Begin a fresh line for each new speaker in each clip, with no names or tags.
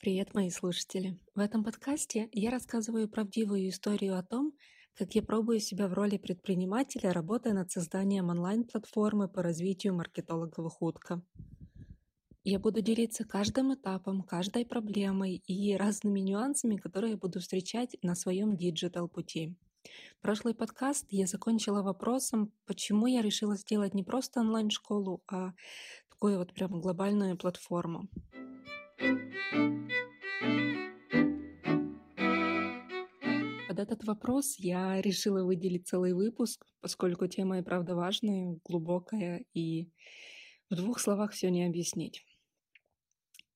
Привет, мои слушатели! В этом подкасте я рассказываю правдивую историю о том, как я пробую себя в роли предпринимателя, работая над созданием онлайн-платформы по развитию маркетологов утка. Я буду делиться каждым этапом, каждой проблемой и разными нюансами, которые я буду встречать на своем digital-пути. Прошлый подкаст я закончила вопросом, почему я решила сделать не просто онлайн-школу, а такую вот прям глобальную платформу. Под этот вопрос я решила выделить целый выпуск, поскольку тема и правда важная, глубокая, и в двух словах все не объяснить.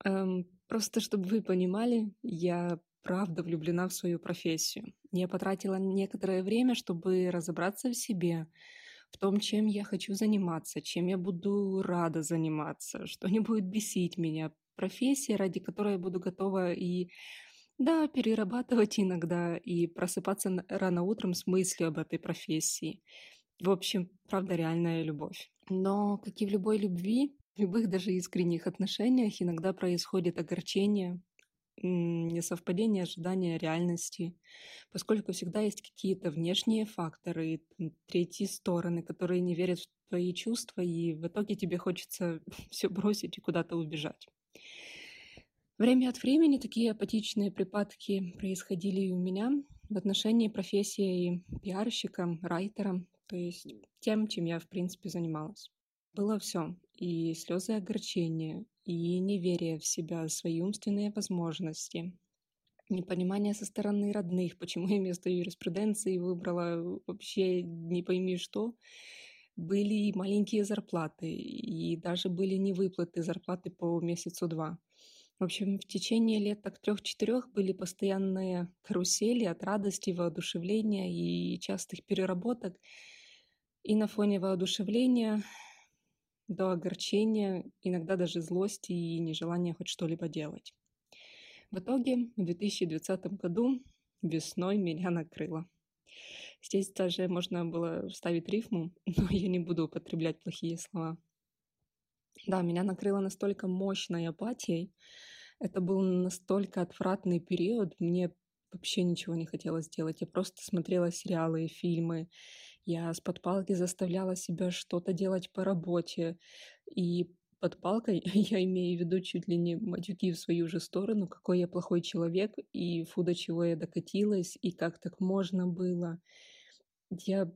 Эм, просто чтобы вы понимали, я правда влюблена в свою профессию. Я потратила некоторое время, чтобы разобраться в себе, в том, чем я хочу заниматься, чем я буду рада заниматься, что не будет бесить меня. Профессия, ради которой я буду готова и да, перерабатывать иногда и просыпаться рано утром с мыслью об этой профессии. В общем, правда, реальная любовь. Но, как и в любой любви, в любых даже искренних отношениях иногда происходит огорчение, несовпадение ожидания реальности, поскольку всегда есть какие-то внешние факторы, третьи стороны, которые не верят в твои чувства, и в итоге тебе хочется все бросить и куда-то убежать. Время от времени такие апатичные припадки происходили и у меня в отношении профессии пиарщика, райтера, то есть тем, чем я, в принципе, занималась. Было все. И слезы огорчения, и неверие в себя, свои умственные возможности, непонимание со стороны родных, почему я вместо юриспруденции выбрала вообще не пойми что. Были маленькие зарплаты, и даже были невыплаты зарплаты по месяцу два. В общем, в течение лет так трех-четырех были постоянные карусели от радости, воодушевления и частых переработок. И на фоне воодушевления до огорчения, иногда даже злости и нежелания хоть что-либо делать. В итоге в 2020 году весной меня накрыло. Здесь даже можно было вставить рифму, но я не буду употреблять плохие слова. Да, меня накрыло настолько мощной апатией. Это был настолько отвратный период. Мне вообще ничего не хотелось делать. Я просто смотрела сериалы и фильмы. Я с подпалки заставляла себя что-то делать по работе. И под палкой я имею в виду чуть ли не матюки в свою же сторону, какой я плохой человек, и фу, до чего я докатилась, и как так можно было. Я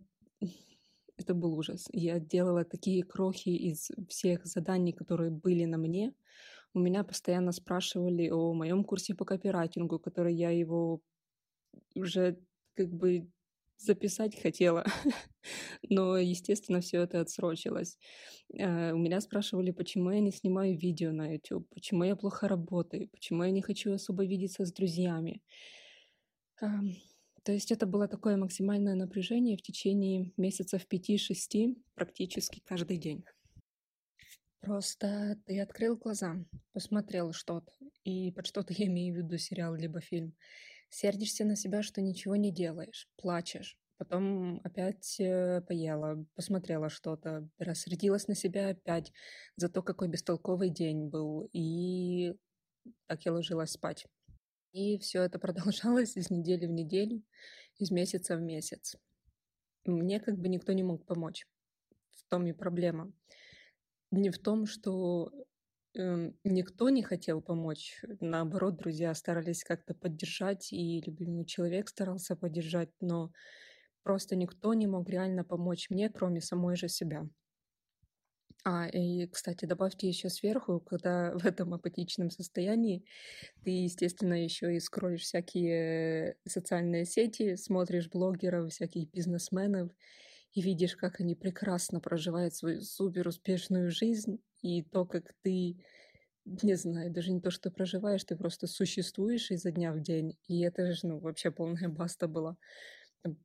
это был ужас. Я делала такие крохи из всех заданий, которые были на мне. У меня постоянно спрашивали о моем курсе по копирайтингу, который я его уже как бы записать хотела, но, естественно, все это отсрочилось. Э, у меня спрашивали, почему я не снимаю видео на YouTube, почему я плохо работаю, почему я не хочу особо видеться с друзьями. То есть это было такое максимальное напряжение в течение месяцев 5-6, практически каждый день. Просто ты открыл глаза, посмотрел что-то, и под что-то я имею в виду сериал либо фильм. Сердишься на себя, что ничего не делаешь, плачешь, потом опять э, поела, посмотрела что-то, рассердилась на себя опять за то, какой бестолковый день был, и так я ложилась спать. И все это продолжалось из недели в неделю, из месяца в месяц. Мне как бы никто не мог помочь. В том и проблема. Не в том, что э, никто не хотел помочь. Наоборот, друзья старались как-то поддержать, и любимый человек старался поддержать, но просто никто не мог реально помочь мне, кроме самой же себя. А, и, кстати, добавьте еще сверху, когда в этом апатичном состоянии ты, естественно, еще и скроешь всякие социальные сети, смотришь блогеров, всяких бизнесменов и видишь, как они прекрасно проживают свою супер успешную жизнь, и то, как ты, не знаю, даже не то, что проживаешь, ты просто существуешь изо дня в день, и это же, ну, вообще полная баста была.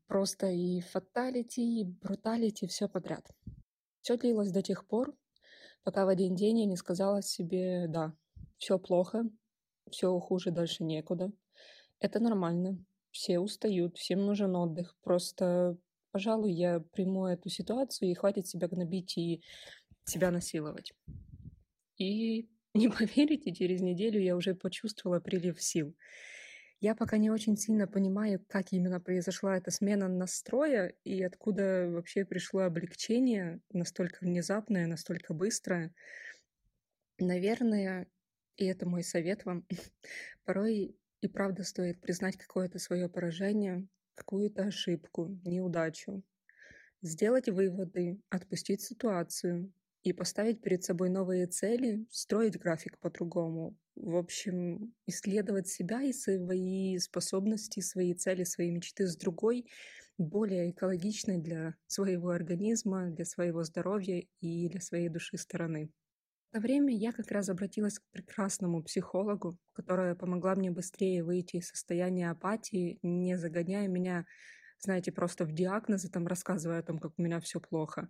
Просто и фаталити, и бруталити, все подряд. Все длилось до тех пор, пока в один день я не сказала себе «да, все плохо, все хуже, дальше некуда». Это нормально, все устают, всем нужен отдых. Просто, пожалуй, я приму эту ситуацию и хватит себя гнобить и себя насиловать. И Не поверите, через неделю я уже почувствовала прилив сил. Я пока не очень сильно понимаю, как именно произошла эта смена настроя и откуда вообще пришло облегчение настолько внезапное, настолько быстрое. Наверное, и это мой совет вам, порой и правда стоит признать какое-то свое поражение, какую-то ошибку, неудачу, сделать выводы, отпустить ситуацию и поставить перед собой новые цели, строить график по-другому. В общем, исследовать себя и свои способности, свои цели, свои мечты с другой, более экологичной для своего организма, для своего здоровья и для своей души стороны. В это время я как раз обратилась к прекрасному психологу, которая помогла мне быстрее выйти из состояния апатии, не загоняя меня, знаете, просто в диагнозы, там рассказывая о том, как у меня все плохо.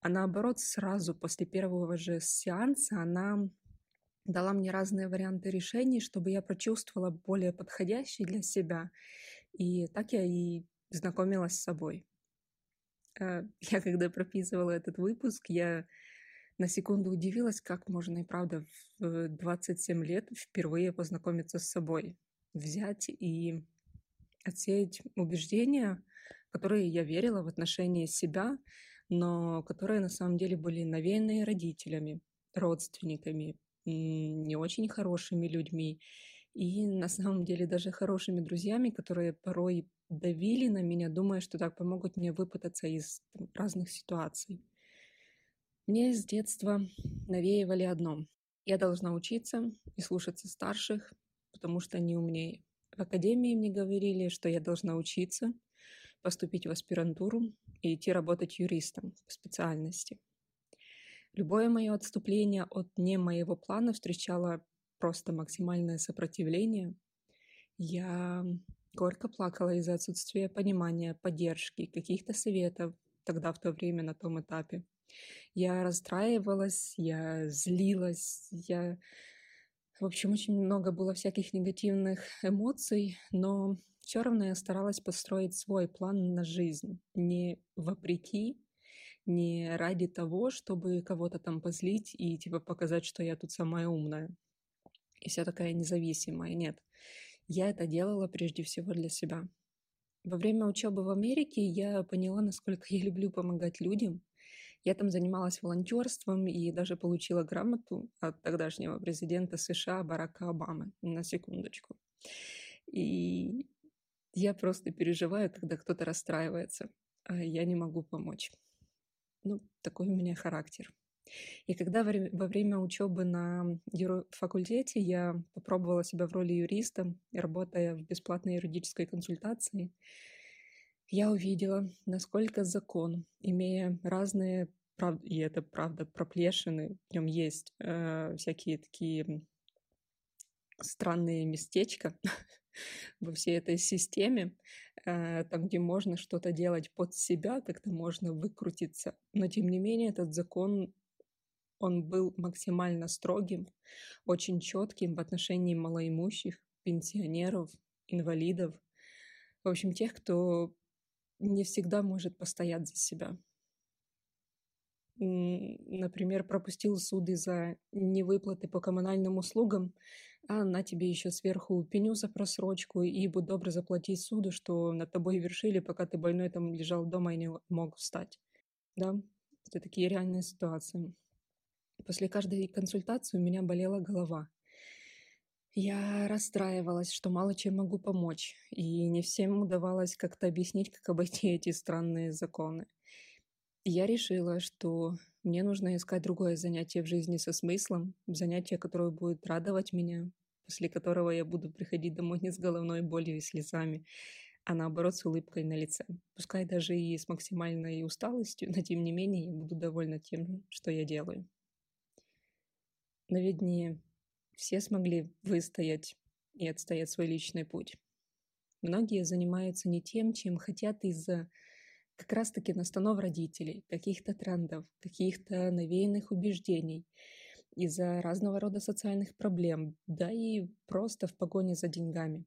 А наоборот, сразу после первого же сеанса она дала мне разные варианты решений, чтобы я прочувствовала более подходящий для себя. И так я и знакомилась с собой. Э, я когда прописывала этот выпуск, я на секунду удивилась, как можно и правда в 27 лет впервые познакомиться с собой, взять и отсеять убеждения, которые я верила в отношении себя, но которые на самом деле были навеяны родителями, родственниками, не очень хорошими людьми и на самом деле даже хорошими друзьями, которые порой давили на меня, думая, что так помогут мне выпутаться из там, разных ситуаций. Мне с детства навеивали одно. Я должна учиться и слушаться старших, потому что они умнее. В академии мне говорили, что я должна учиться, поступить в аспирантуру и идти работать юристом по специальности. Любое мое отступление от не моего плана встречало просто максимальное сопротивление. Я горько плакала из-за отсутствия понимания, поддержки, каких-то советов тогда в то время на том этапе. Я расстраивалась, я злилась, я... В общем, очень много было всяких негативных эмоций, но все равно я старалась построить свой план на жизнь. Не вопреки, не ради того, чтобы кого-то там позлить и типа показать, что я тут самая умная. И вся такая независимая. Нет. Я это делала прежде всего для себя. Во время учебы в Америке я поняла, насколько я люблю помогать людям, я там занималась волонтерством и даже получила грамоту от тогдашнего президента США Барака Обамы, на секундочку. И я просто переживаю, когда кто-то расстраивается, а я не могу помочь. Ну, такой у меня характер. И когда во время учебы на факультете я попробовала себя в роли юриста, работая в бесплатной юридической консультации, я увидела, насколько закон, имея разные, и это правда, проплешины, в нем есть э, всякие такие странные местечка во всей этой системе, э, там, где можно что-то делать под себя, как-то можно выкрутиться. Но, тем не менее, этот закон, он был максимально строгим, очень четким в отношении малоимущих, пенсионеров, инвалидов, в общем, тех, кто не всегда может постоять за себя. Например, пропустил суды за невыплаты по коммунальным услугам, а на тебе еще сверху пеню за просрочку и будь добр заплатить суду, что над тобой вершили, пока ты больной там лежал дома и не мог встать. Да, это такие реальные ситуации. После каждой консультации у меня болела голова. Я расстраивалась, что мало чем могу помочь, и не всем удавалось как-то объяснить, как обойти эти странные законы. Я решила, что мне нужно искать другое занятие в жизни со смыслом, занятие, которое будет радовать меня, после которого я буду приходить домой не с головной болью и слезами, а наоборот с улыбкой на лице. Пускай даже и с максимальной усталостью, но тем не менее я буду довольна тем, что я делаю. Не все смогли выстоять и отстоять свой личный путь. Многие занимаются не тем, чем хотят из-за как раз-таки настанов родителей, каких-то трендов, каких-то навеянных убеждений, из-за разного рода социальных проблем, да и просто в погоне за деньгами.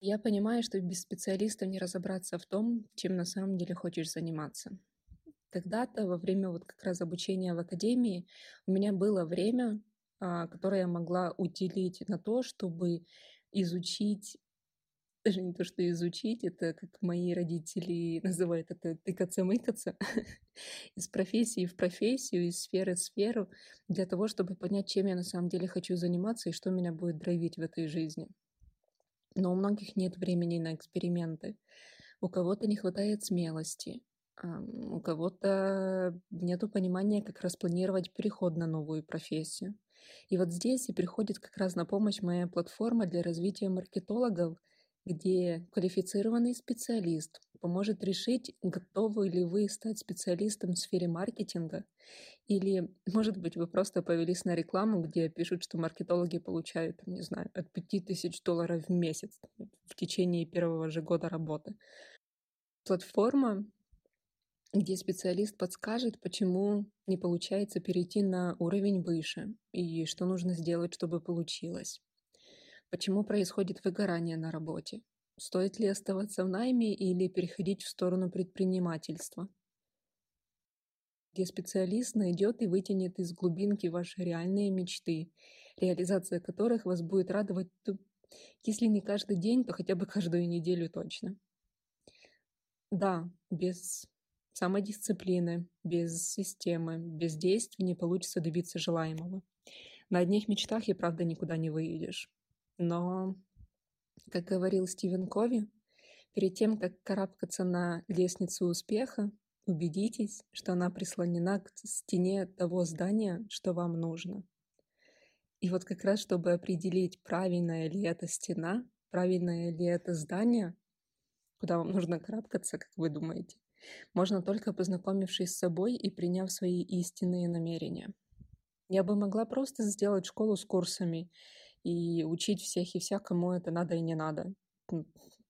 Я понимаю, что без специалиста не разобраться в том, чем на самом деле хочешь заниматься. Когда-то во время вот как раз обучения в академии у меня было время а, которое я могла уделить на то, чтобы изучить даже не то, что изучить, это как мои родители называют это тыкаться-мыкаться из профессии в профессию, из сферы в сферу, для того, чтобы понять, чем я на самом деле хочу заниматься и что меня будет драйвить в этой жизни. Но у многих нет времени на эксперименты. У кого-то не хватает смелости, у кого-то нет понимания, как распланировать переход на новую профессию. И вот здесь и приходит как раз на помощь моя платформа для развития маркетологов, где квалифицированный специалист поможет решить, готовы ли вы стать специалистом в сфере маркетинга, или, может быть, вы просто повелись на рекламу, где пишут, что маркетологи получают, не знаю, от 5000 долларов в месяц в течение первого же года работы. Платформа, где специалист подскажет, почему не получается перейти на уровень выше и что нужно сделать, чтобы получилось. Почему происходит выгорание на работе? Стоит ли оставаться в найме или переходить в сторону предпринимательства? Где специалист найдет и вытянет из глубинки ваши реальные мечты, реализация которых вас будет радовать, если не каждый день, то хотя бы каждую неделю точно. Да, без самодисциплины, без системы, без действий не получится добиться желаемого. На одних мечтах и правда никуда не выйдешь. Но, как говорил Стивен Кови, перед тем, как карабкаться на лестницу успеха, убедитесь, что она прислонена к стене того здания, что вам нужно. И вот как раз, чтобы определить, правильная ли эта стена, правильное ли это здание, куда вам нужно карабкаться, как вы думаете, можно только познакомившись с собой и приняв свои истинные намерения. Я бы могла просто сделать школу с курсами и учить всех и вся, кому это надо и не надо.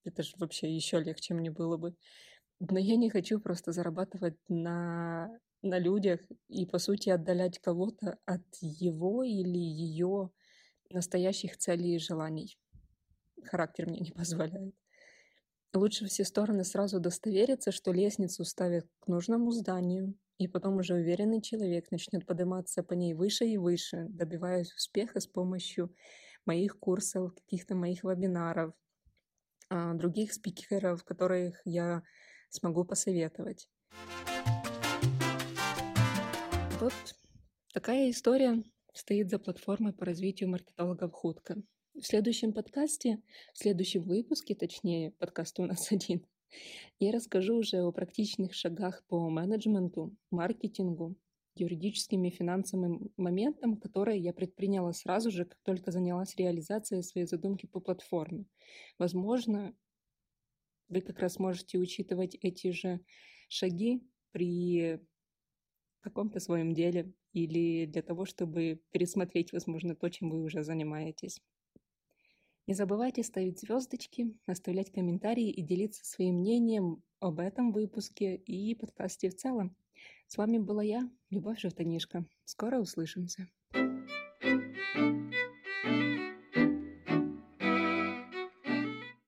Это же вообще еще легче мне было бы. Но я не хочу просто зарабатывать на, на людях и, по сути, отдалять кого-то от его или ее настоящих целей и желаний. Характер мне не позволяет. Лучше все стороны сразу удостовериться, что лестницу ставят к нужному зданию, и потом уже уверенный человек начнет подниматься по ней выше и выше, добиваясь успеха с помощью моих курсов, каких-то моих вебинаров, а, других спикеров, которых я смогу посоветовать. Вот такая история стоит за платформой по развитию маркетологов худко. В следующем подкасте, в следующем выпуске, точнее, подкаст у нас один, я расскажу уже о практичных шагах по менеджменту, маркетингу, юридическим и финансовым моментам, которые я предприняла сразу же, как только занялась реализацией своей задумки по платформе. Возможно, вы как раз можете учитывать эти же шаги при каком-то своем деле или для того, чтобы пересмотреть, возможно, то, чем вы уже занимаетесь. Не забывайте ставить звездочки, оставлять комментарии и делиться своим мнением об этом выпуске и подкасте в целом. С вами была я, Любовь Жовтанишка. Скоро услышимся. thank you